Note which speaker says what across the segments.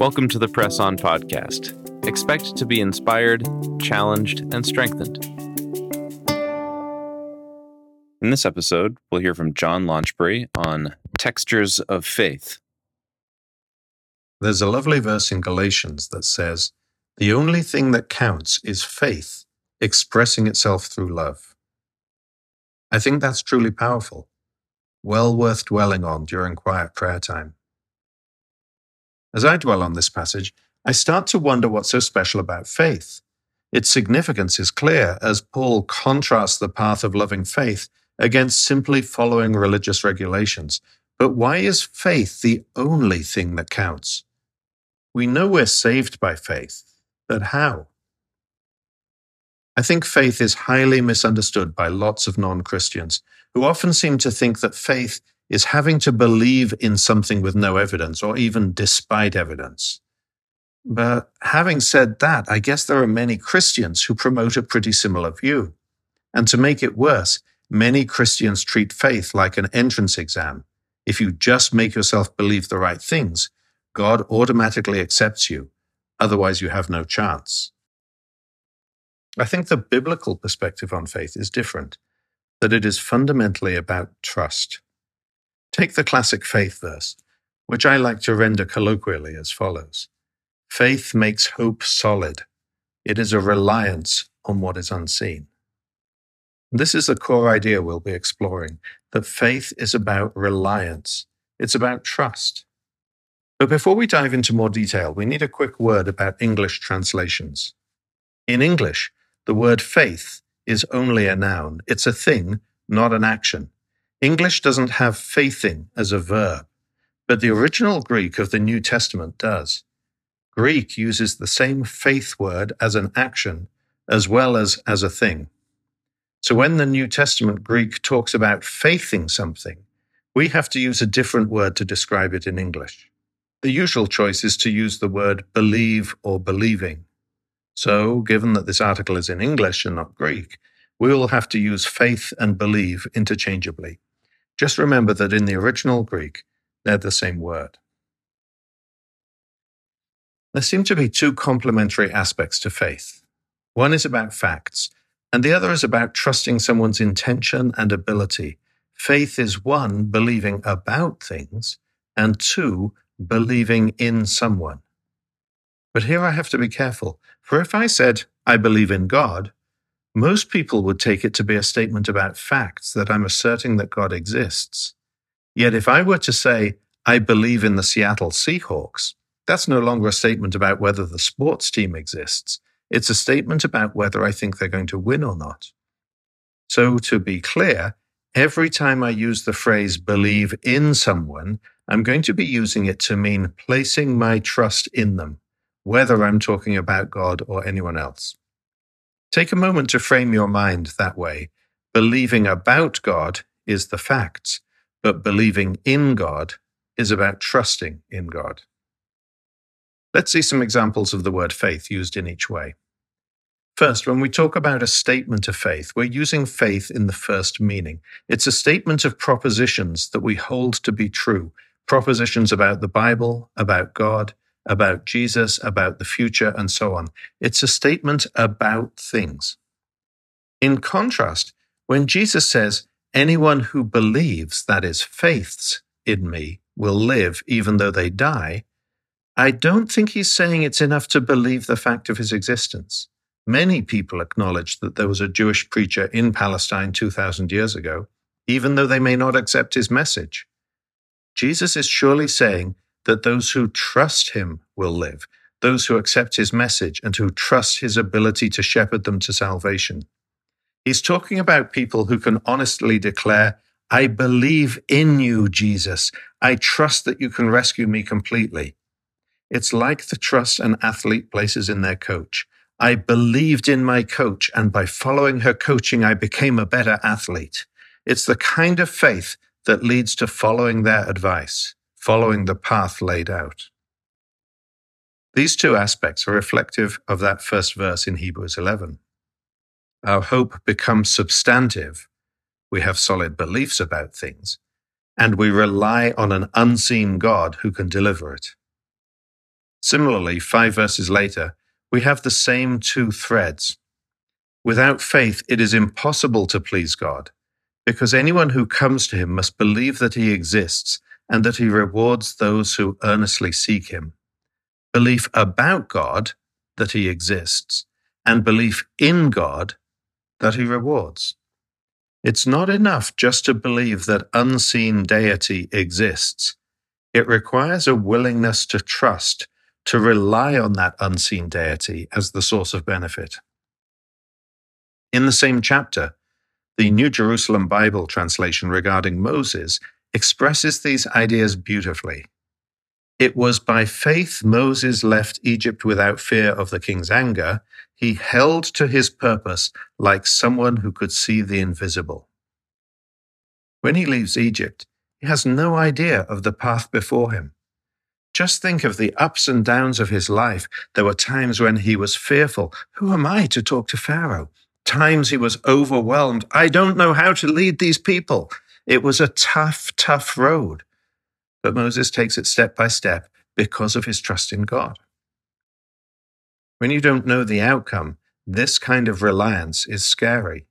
Speaker 1: Welcome to the Press On podcast. Expect to be inspired, challenged, and strengthened. In this episode, we'll hear from John Launchbury on textures of faith.
Speaker 2: There's a lovely verse in Galatians that says, The only thing that counts is faith expressing itself through love. I think that's truly powerful, well worth dwelling on during quiet prayer time. As I dwell on this passage, I start to wonder what's so special about faith. Its significance is clear as Paul contrasts the path of loving faith against simply following religious regulations. But why is faith the only thing that counts? We know we're saved by faith, but how? I think faith is highly misunderstood by lots of non Christians who often seem to think that faith is having to believe in something with no evidence or even despite evidence. But having said that, I guess there are many Christians who promote a pretty similar view. And to make it worse, many Christians treat faith like an entrance exam. If you just make yourself believe the right things, God automatically accepts you. Otherwise, you have no chance. I think the biblical perspective on faith is different, that it is fundamentally about trust. Take the classic faith verse, which I like to render colloquially as follows Faith makes hope solid. It is a reliance on what is unseen. This is the core idea we'll be exploring that faith is about reliance, it's about trust. But before we dive into more detail, we need a quick word about English translations. In English, the word faith is only a noun, it's a thing, not an action. English doesn't have faithing as a verb, but the original Greek of the New Testament does. Greek uses the same faith word as an action as well as as a thing. So when the New Testament Greek talks about faithing something, we have to use a different word to describe it in English. The usual choice is to use the word believe or believing. So, given that this article is in English and not Greek, we will have to use faith and believe interchangeably. Just remember that in the original Greek, they're the same word. There seem to be two complementary aspects to faith. One is about facts, and the other is about trusting someone's intention and ability. Faith is one, believing about things, and two, believing in someone. But here I have to be careful, for if I said, I believe in God, most people would take it to be a statement about facts that I'm asserting that God exists. Yet if I were to say, I believe in the Seattle Seahawks, that's no longer a statement about whether the sports team exists. It's a statement about whether I think they're going to win or not. So, to be clear, every time I use the phrase believe in someone, I'm going to be using it to mean placing my trust in them, whether I'm talking about God or anyone else. Take a moment to frame your mind that way. Believing about God is the facts, but believing in God is about trusting in God. Let's see some examples of the word faith used in each way. First, when we talk about a statement of faith, we're using faith in the first meaning. It's a statement of propositions that we hold to be true, propositions about the Bible, about God, about Jesus, about the future, and so on. It's a statement about things. In contrast, when Jesus says, anyone who believes, that is, faiths in me, will live even though they die, I don't think he's saying it's enough to believe the fact of his existence. Many people acknowledge that there was a Jewish preacher in Palestine 2,000 years ago, even though they may not accept his message. Jesus is surely saying that those who trust him will live, those who accept his message and who trust his ability to shepherd them to salvation. He's talking about people who can honestly declare, I believe in you, Jesus. I trust that you can rescue me completely. It's like the trust an athlete places in their coach. I believed in my coach, and by following her coaching, I became a better athlete. It's the kind of faith that leads to following their advice following the path laid out. These two aspects are reflective of that first verse in Hebrews 11. Our hope becomes substantive. We have solid beliefs about things, and we rely on an unseen God who can deliver it. Similarly, five verses later, we have the same two threads. Without faith, it is impossible to please God, because anyone who comes to him must believe that he exists and that he rewards those who earnestly seek him. Belief about God, that he exists, and belief in God, that he rewards. It's not enough just to believe that unseen deity exists. It requires a willingness to trust, to rely on that unseen deity as the source of benefit. In the same chapter, the New Jerusalem Bible translation regarding Moses expresses these ideas beautifully. It was by faith Moses left Egypt without fear of the king's anger. He held to his purpose like someone who could see the invisible. When he leaves Egypt, he has no idea of the path before him. Just think of the ups and downs of his life. There were times when he was fearful. Who am I to talk to Pharaoh? Times he was overwhelmed. I don't know how to lead these people. It was a tough, tough road. But Moses takes it step by step because of his trust in God. When you don't know the outcome, this kind of reliance is scary.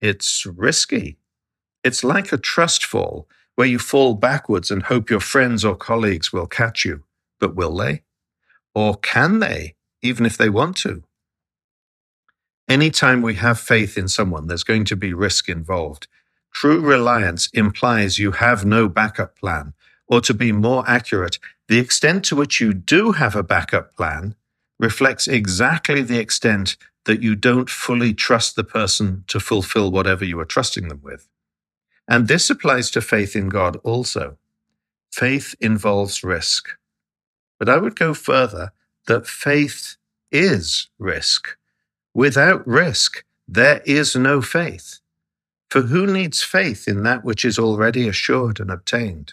Speaker 2: It's risky. It's like a trust fall where you fall backwards and hope your friends or colleagues will catch you. But will they? Or can they, even if they want to? Anytime we have faith in someone, there's going to be risk involved. True reliance implies you have no backup plan, or to be more accurate, the extent to which you do have a backup plan reflects exactly the extent that you don't fully trust the person to fulfill whatever you are trusting them with. And this applies to faith in God also. Faith involves risk. But I would go further that faith is risk. Without risk, there is no faith. For who needs faith in that which is already assured and obtained?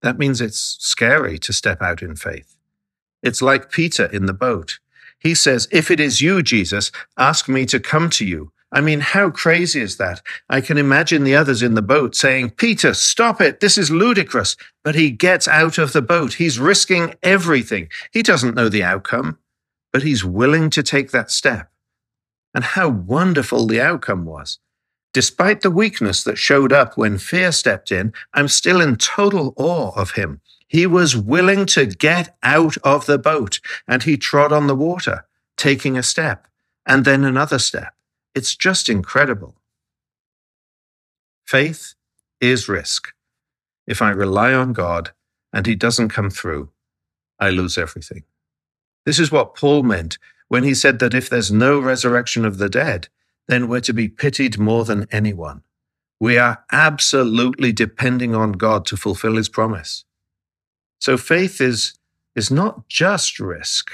Speaker 2: That means it's scary to step out in faith. It's like Peter in the boat. He says, If it is you, Jesus, ask me to come to you. I mean, how crazy is that? I can imagine the others in the boat saying, Peter, stop it. This is ludicrous. But he gets out of the boat. He's risking everything. He doesn't know the outcome, but he's willing to take that step. And how wonderful the outcome was. Despite the weakness that showed up when fear stepped in, I'm still in total awe of him. He was willing to get out of the boat and he trod on the water, taking a step and then another step. It's just incredible. Faith is risk. If I rely on God and he doesn't come through, I lose everything. This is what Paul meant when he said that if there's no resurrection of the dead, then we're to be pitied more than anyone. We are absolutely depending on God to fulfill his promise. So faith is, is not just risk.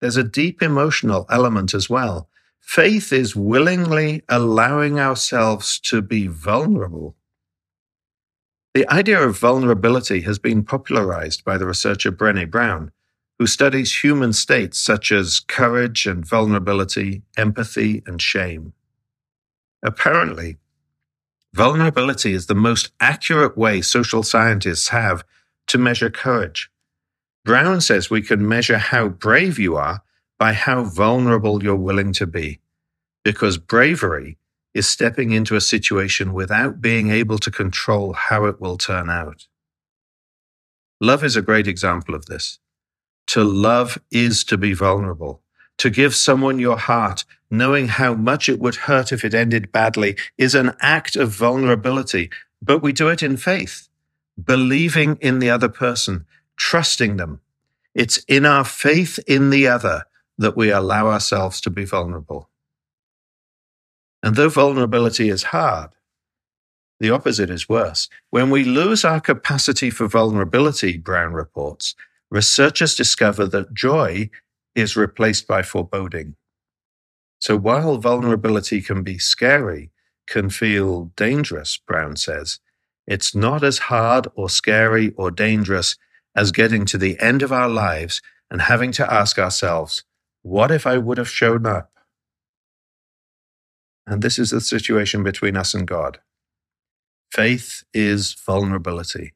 Speaker 2: There's a deep emotional element as well. Faith is willingly allowing ourselves to be vulnerable. The idea of vulnerability has been popularized by the researcher Brene Brown, who studies human states such as courage and vulnerability, empathy and shame. Apparently, vulnerability is the most accurate way social scientists have to measure courage. Brown says we can measure how brave you are by how vulnerable you're willing to be, because bravery is stepping into a situation without being able to control how it will turn out. Love is a great example of this. To love is to be vulnerable. To give someone your heart, knowing how much it would hurt if it ended badly, is an act of vulnerability, but we do it in faith, believing in the other person, trusting them. It's in our faith in the other that we allow ourselves to be vulnerable. And though vulnerability is hard, the opposite is worse. When we lose our capacity for vulnerability, Brown reports, researchers discover that joy is replaced by foreboding. So while vulnerability can be scary, can feel dangerous, Brown says, it's not as hard or scary or dangerous as getting to the end of our lives and having to ask ourselves, what if I would have shown up? And this is the situation between us and God. Faith is vulnerability,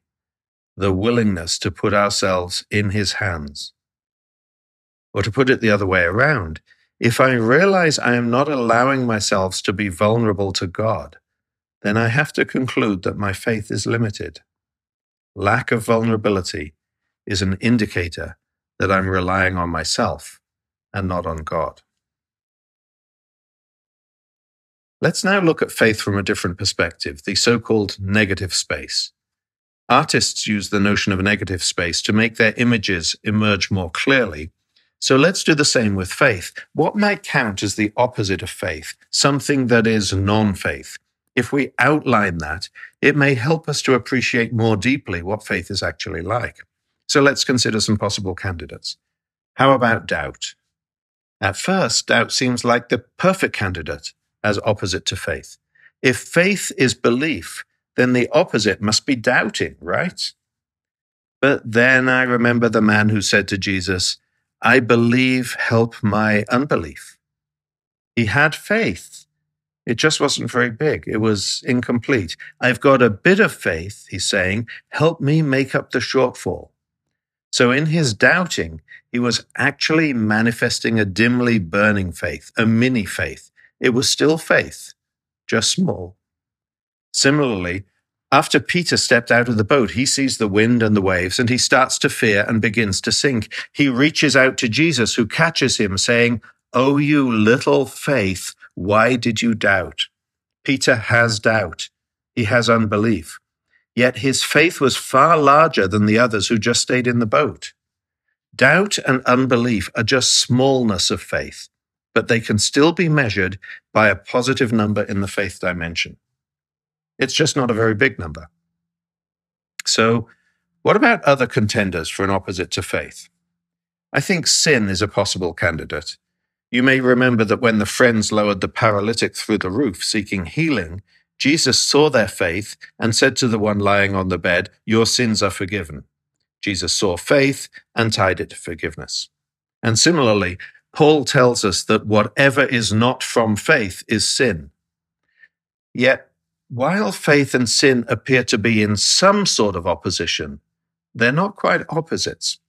Speaker 2: the willingness to put ourselves in His hands Or to put it the other way around, if I realize I am not allowing myself to be vulnerable to God, then I have to conclude that my faith is limited. Lack of vulnerability is an indicator that I'm relying on myself and not on God. Let's now look at faith from a different perspective, the so called negative space. Artists use the notion of negative space to make their images emerge more clearly. So let's do the same with faith. What might count as the opposite of faith, something that is non faith? If we outline that, it may help us to appreciate more deeply what faith is actually like. So let's consider some possible candidates. How about doubt? At first, doubt seems like the perfect candidate as opposite to faith. If faith is belief, then the opposite must be doubting, right? But then I remember the man who said to Jesus, I believe, help my unbelief. He had faith. It just wasn't very big. It was incomplete. I've got a bit of faith, he's saying, help me make up the shortfall. So in his doubting, he was actually manifesting a dimly burning faith, a mini faith, it was still faith, just small. Similarly, after Peter stepped out of the boat, he sees the wind and the waves and he starts to fear and begins to sink. He reaches out to Jesus, who catches him, saying, Oh, you little faith, why did you doubt? Peter has doubt. He has unbelief. Yet his faith was far larger than the others who just stayed in the boat. Doubt and unbelief are just smallness of faith but they can still be measured by a positive number in the faith dimension. It's just not a very big number. So, what about other contenders for an opposite to faith? I think sin is a possible candidate. You may remember that when the friends lowered the paralytic through the roof seeking healing, Jesus saw their faith and said to the one lying on the bed, Your sins are forgiven. Jesus saw faith and tied it to forgiveness. And similarly, Paul tells us that whatever is not from faith is sin. Yet, while faith and sin appear to be in some sort of opposition, they're not quite opposites.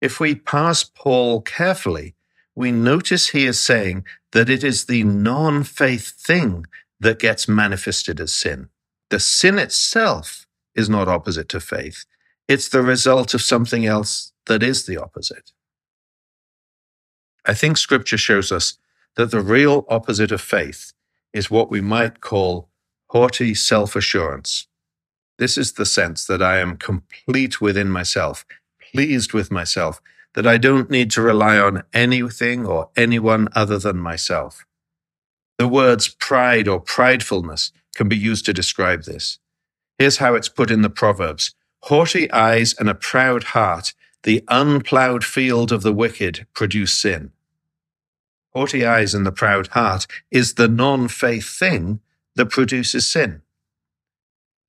Speaker 2: If we parse Paul carefully, we notice he is saying that it is the non faith thing that gets manifested as sin. The sin itself is not opposite to faith, it's the result of something else that is the opposite. I think scripture shows us that the real opposite of faith is what we might call haughty self assurance. This is the sense that I am complete within myself, pleased with myself, that I don't need to rely on anything or anyone other than myself. The words pride or pridefulness can be used to describe this. Here's how it's put in the Proverbs Haughty eyes and a proud heart the unplowed field of the wicked produce sin. Haughty eyes and the proud heart is the non faith thing that produces sin.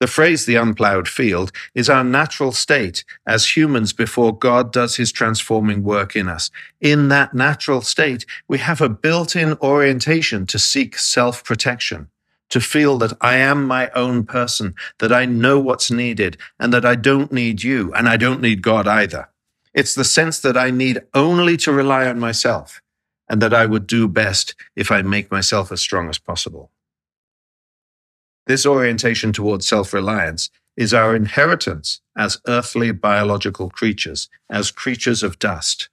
Speaker 2: The phrase the unplowed field is our natural state as humans before God does his transforming work in us. In that natural state, we have a built in orientation to seek self protection, to feel that I am my own person, that I know what's needed, and that I don't need you, and I don't need God either. It's the sense that I need only to rely on myself and that I would do best if I make myself as strong as possible. This orientation towards self reliance is our inheritance as earthly biological creatures, as creatures of dust.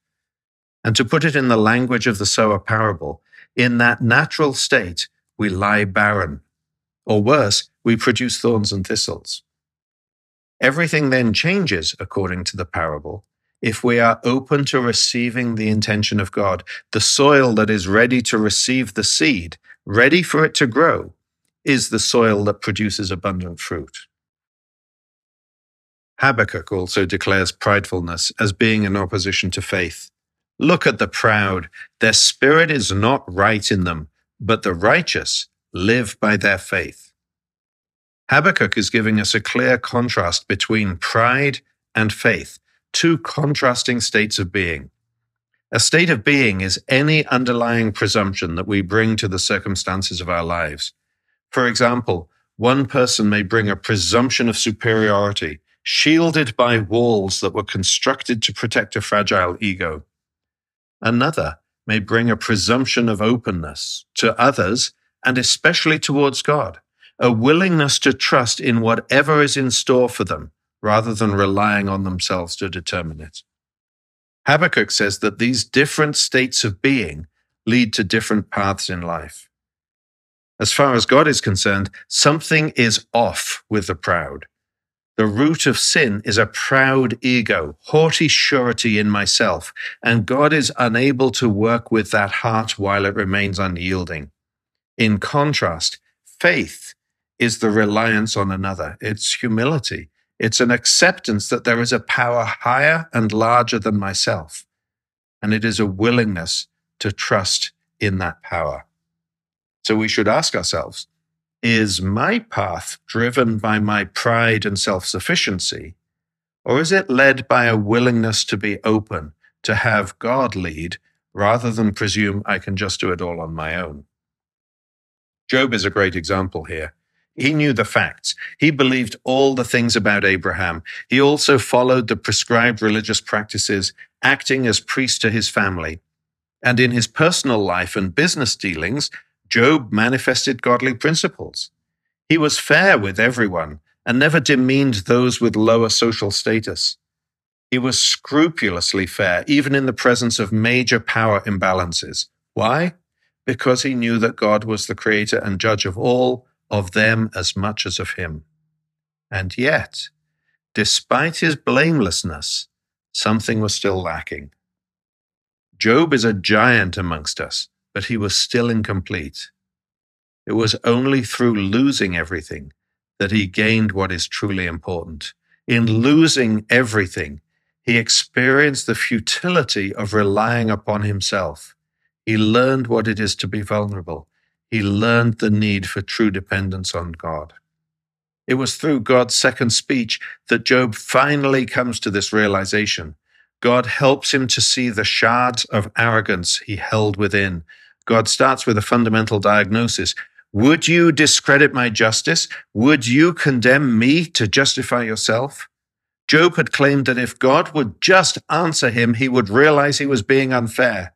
Speaker 2: And to put it in the language of the sower parable, in that natural state, we lie barren. Or worse, we produce thorns and thistles. Everything then changes, according to the parable, if we are open to receiving the intention of God, the soil that is ready to receive the seed, ready for it to grow, is the soil that produces abundant fruit. Habakkuk also declares pridefulness as being in opposition to faith. Look at the proud. Their spirit is not right in them, but the righteous live by their faith. Habakkuk is giving us a clear contrast between pride and faith two contrasting states of being. A state of being is any underlying presumption that we bring to the circumstances of our lives. For example, one person may bring a presumption of superiority, shielded by walls that were constructed to protect a fragile ego. Another may bring a presumption of openness to others and especially towards God, a willingness to trust in whatever is in store for them rather than relying on themselves to determine it. Habakkuk says that these different states of being lead to different paths in life. As far as God is concerned, something is off with the proud. The root of sin is a proud ego, haughty surety in myself, and God is unable to work with that heart while it remains unyielding. In contrast, faith is the reliance on another. It's humility. It's an acceptance that there is a power higher and larger than myself. And it is a willingness to trust in that power. So we should ask ourselves is my path driven by my pride and self sufficiency? Or is it led by a willingness to be open, to have God lead, rather than presume I can just do it all on my own? Job is a great example here. He knew the facts. He believed all the things about Abraham. He also followed the prescribed religious practices, acting as priest to his family. And in his personal life and business dealings, Job manifested godly principles. He was fair with everyone and never demeaned those with lower social status. He was scrupulously fair, even in the presence of major power imbalances. Why? Because he knew that God was the creator and judge of all, of them as much as of him. And yet, despite his blamelessness, something was still lacking. Job is a giant amongst us, but he was still incomplete. It was only through losing everything that he gained what is truly important. In losing everything, he experienced the futility of relying upon himself. He learned what it is to be vulnerable. He learned the need for true dependence on God. It was through God's second speech that Job finally comes to this realization. God helps him to see the shards of arrogance he held within God starts with a fundamental diagnosis. Would you discredit my justice? Would you condemn me to justify yourself? Job had claimed that if God would just answer him, he would realize he was being unfair.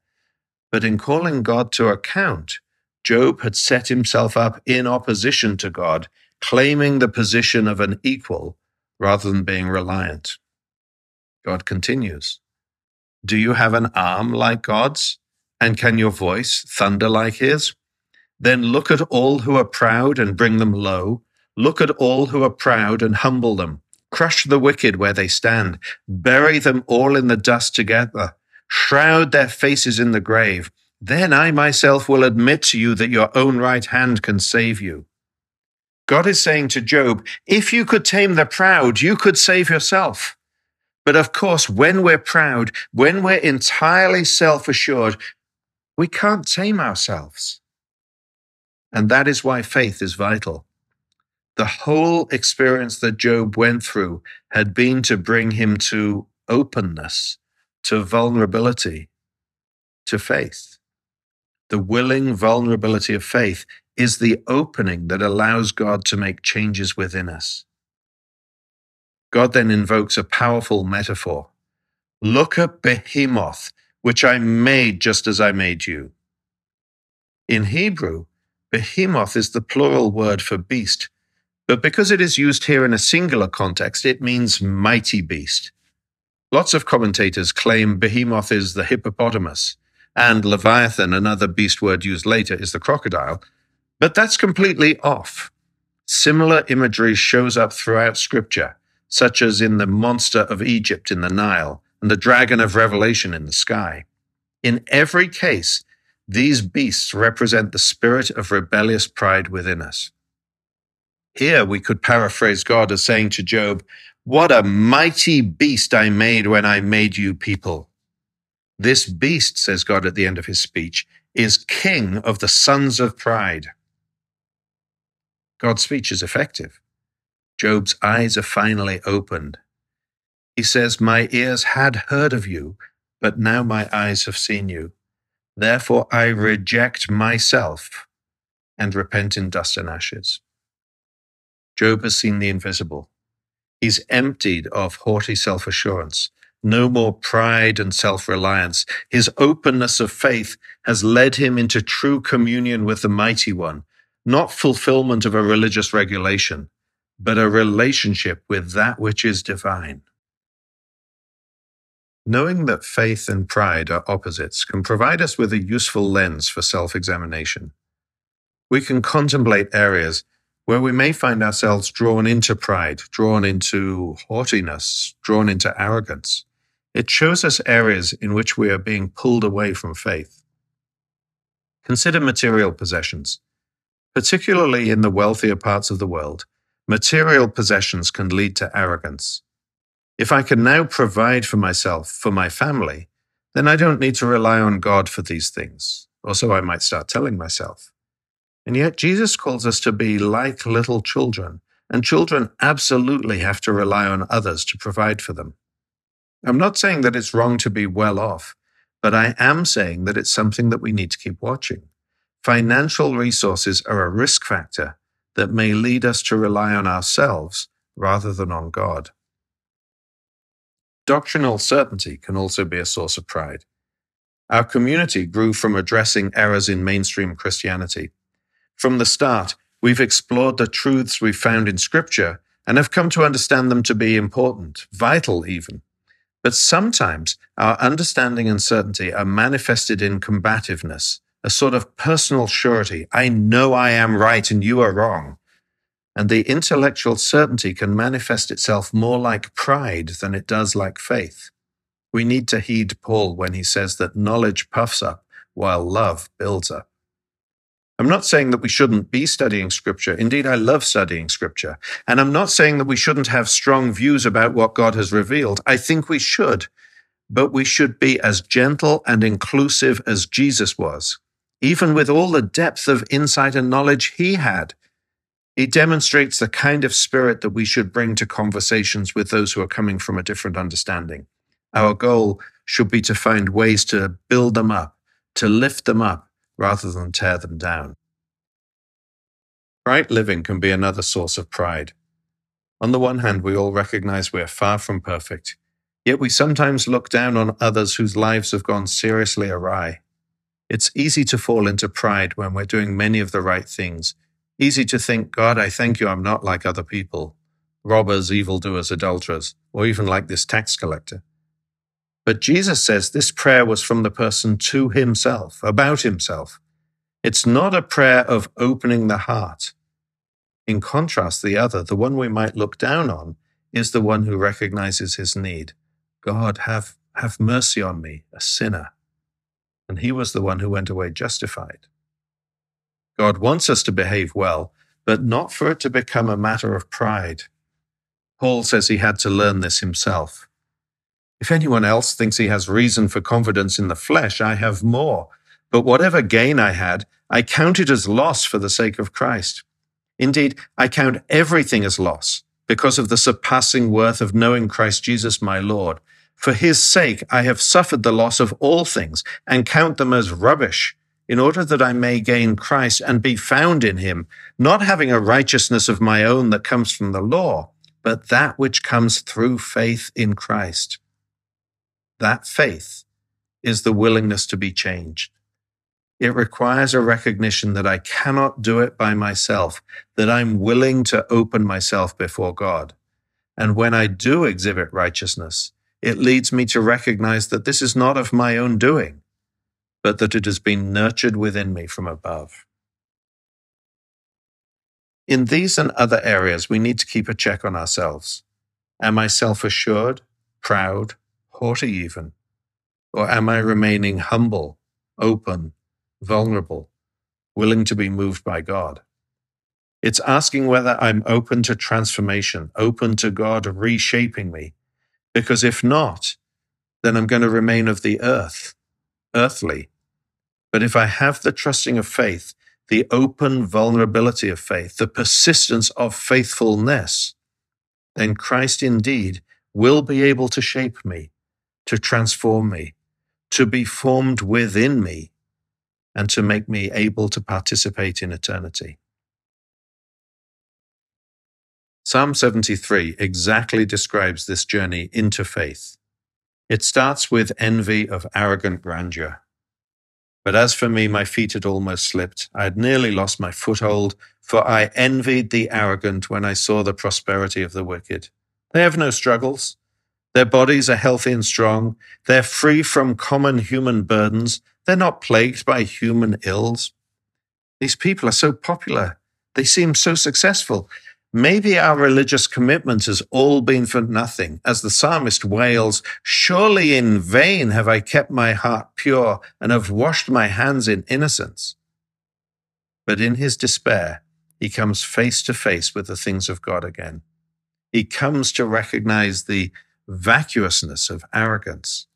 Speaker 2: But in calling God to account, Job had set himself up in opposition to God, claiming the position of an equal rather than being reliant. God continues Do you have an arm like God's? And can your voice thunder like his? Then look at all who are proud and bring them low. Look at all who are proud and humble them. Crush the wicked where they stand. Bury them all in the dust together. Shroud their faces in the grave. Then I myself will admit to you that your own right hand can save you. God is saying to Job, if you could tame the proud, you could save yourself. But of course, when we're proud, when we're entirely self assured, we can't tame ourselves. And that is why faith is vital. The whole experience that Job went through had been to bring him to openness, to vulnerability, to faith. The willing vulnerability of faith is the opening that allows God to make changes within us. God then invokes a powerful metaphor. Look at Behemoth, which I made just as I made you. In Hebrew, behemoth is the plural word for beast, but because it is used here in a singular context, it means mighty beast. Lots of commentators claim behemoth is the hippopotamus, and leviathan, another beast word used later, is the crocodile, but that's completely off. Similar imagery shows up throughout Scripture, such as in the monster of Egypt in the Nile and the dragon of Revelation in the sky. In every case, these beasts represent the spirit of rebellious pride within us. Here we could paraphrase God as saying to Job, What a mighty beast I made when I made you people. This beast, says God at the end of his speech, is king of the sons of pride. God's speech is effective. Job's eyes are finally opened. He says, My ears had heard of you, but now my eyes have seen you. Therefore I reject myself and repent in dust and ashes. Job has seen the invisible. He's emptied of haughty self assurance. no more pride and self reliance. His openness of faith has led him into true communion with the Mighty One, not fulfillment of a religious regulation, but a relationship with that which is divine. Knowing that faith and pride are opposites can provide us with a useful lens for self examination. We can contemplate areas where we may find ourselves drawn into pride, drawn into haughtiness, drawn into arrogance. It shows us areas in which we are being pulled away from faith. Consider material possessions. Particularly in the wealthier parts of the world, material possessions can lead to arrogance. If I can now provide for myself, for my family, then I don't need to rely on God for these things. Or so I might start telling myself. And yet Jesus calls us to be like little children, and children absolutely have to rely on others to provide for them. I'm not saying that it's wrong to be well off, but I am saying that it's something that we need to keep watching. Financial resources are a risk factor that may lead us to rely on ourselves rather than on God. Doctrinal certainty can also be a source of pride. Our community grew from addressing errors in mainstream Christianity. From the start, we've explored the truths we found in Scripture and have come to understand them to be important, vital even. But sometimes our understanding and certainty are manifested in combativeness, a sort of personal surety. I know I am right and you are wrong. And the intellectual certainty can manifest itself more like pride than it does like faith. We need to heed Paul when he says that knowledge puffs up while love builds up. I'm not saying that we shouldn't be studying scripture. Indeed, I love studying scripture. And I'm not saying that we shouldn't have strong views about what God has revealed. I think we should, but we should be as gentle and inclusive as Jesus was, even with all the depth of insight and knowledge he had. He demonstrates the kind of spirit that we should bring to conversations with those who are coming from a different understanding. Our goal should be to find ways to build them up, to lift them up, rather than tear them down. Right living can be another source of pride. On the one hand, we all recognize we are far from perfect, yet we sometimes look down on others whose lives have gone seriously awry. It's easy to fall into pride when we're doing many of the right things. Easy to think, God, I thank you I'm not like other people robbers, evildoers, adulterers, or even like this tax collector. But Jesus says this prayer was from the person to himself, about himself. It's not a prayer of opening the heart. In contrast, the other, the one we might look down on, is the one who recognizes his need. God, have, have mercy on me, a sinner. And he was the one who went away justified. God wants us to behave well, but not for it to become a matter of pride. Paul says he had to learn this himself. If anyone else thinks he has reason for confidence in the flesh, I have more. But whatever gain I had, I count it as loss for the sake of Christ. Indeed, I count everything as loss because of the surpassing worth of knowing Christ Jesus my Lord. For his sake, I have suffered the loss of all things and count them as rubbish in order that I may gain Christ and be found in him, not having a righteousness of my own that comes from the law, but that which comes through faith in Christ that faith is the willingness to be changed. It requires a recognition that I cannot do it by myself, that I'm willing to open myself before God. And when I do exhibit righteousness, it leads me to recognize that this is not of my own doing, but that it has been nurtured within me from above. In these and other areas, we need to keep a check on ourselves. Am I self assured, proud, haughty even? Or am I remaining humble, open, vulnerable, willing to be moved by God? It's asking whether I'm open to transformation, open to God reshaping me. Because if not, then I'm going to remain of the earth, earthly. But if I have the trusting of faith, the open vulnerability of faith, the persistence of faithfulness, then Christ indeed will be able to shape me to transform me, to be formed within me, and to make me able to participate in eternity. Psalm 73 exactly describes this journey into faith. It starts with envy of arrogant grandeur. But as for me, my feet had almost slipped. I had nearly lost my foothold, for I envied the arrogant when I saw the prosperity of the wicked. They have no struggles. Their bodies are healthy and strong. They're free from common human burdens. They're not plagued by human ills. These people are so popular. They seem so successful. Maybe our religious commitment has all been for nothing. As the psalmist wails, Surely in vain have I kept my heart pure and have washed my hands in innocence. But in his despair, he comes face to face with the things of God again. He comes to recognize the vacuousness of arrogance.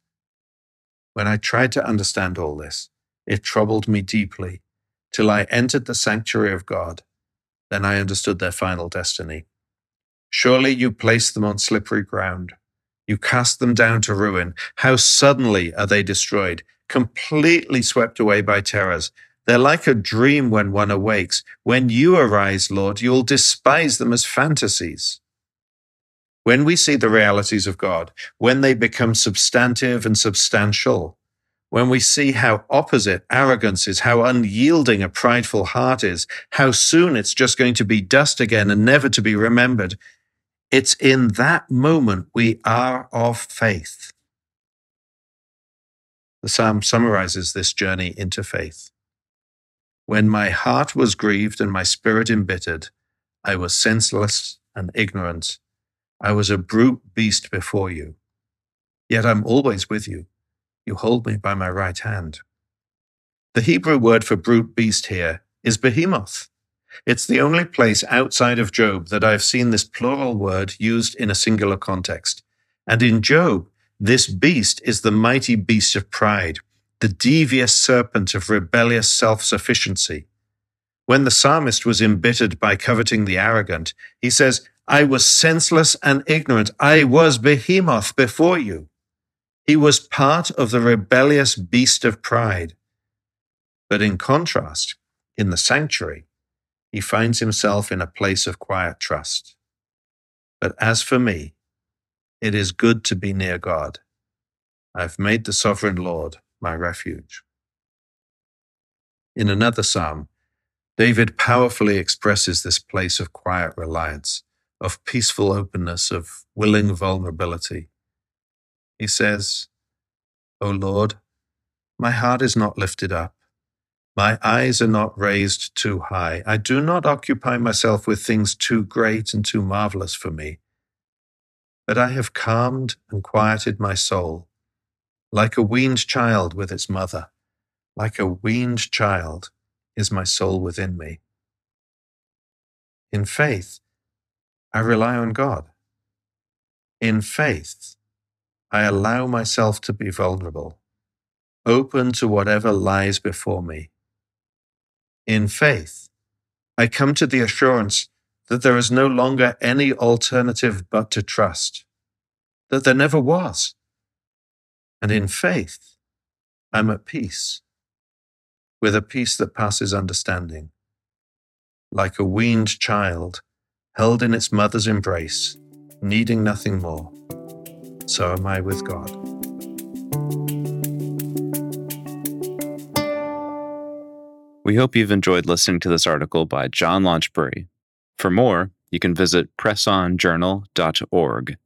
Speaker 2: When I tried to understand all this, it troubled me deeply till I entered the sanctuary of God then I understood their final destiny. Surely you place them on slippery ground. You cast them down to ruin. How suddenly are they destroyed, completely swept away by terrors. They're like a dream when one awakes. When you arise, Lord, you'll despise them as fantasies. When we see the realities of God, when they become substantive and substantial, when we see how opposite arrogance is, how unyielding a prideful heart is, how soon it's just going to be dust again and never to be remembered, it's in that moment we are of faith. The psalm summarizes this journey into faith. When my heart was grieved and my spirit embittered, I was senseless and ignorant. I was a brute beast before you. Yet I'm always with you you hold me by my right hand. The Hebrew word for brute beast here is behemoth. It's the only place outside of Job that I've seen this plural word used in a singular context. And in Job, this beast is the mighty beast of pride, the devious serpent of rebellious self sufficiency. When the psalmist was embittered by coveting the arrogant, he says, I was senseless and ignorant. I was behemoth before you. He was part of the rebellious beast of pride. But in contrast, in the sanctuary, he finds himself in a place of quiet trust. But as for me, it is good to be near God. I've made the sovereign Lord my refuge. In another psalm, David powerfully expresses this place of quiet reliance, of peaceful openness, of willing vulnerability. He says, O Lord, my heart is not lifted up. My eyes are not raised too high. I do not occupy myself with things too great and too marvelous for me. But I have calmed and quieted my soul, like a weaned child with its mother. Like a weaned child is my soul within me. In faith, I rely on God. In faith, I allow myself to be vulnerable, open to whatever lies before me. In faith, I come to the assurance that there is no longer any alternative but to trust, that there never was. And in faith, I'm at peace, with a peace that passes understanding, like a weaned child held in its mother's embrace, needing nothing more so am I with God.
Speaker 1: We hope you've enjoyed listening to this article by John Launchbury. For more, you can visit pressonjournal.org.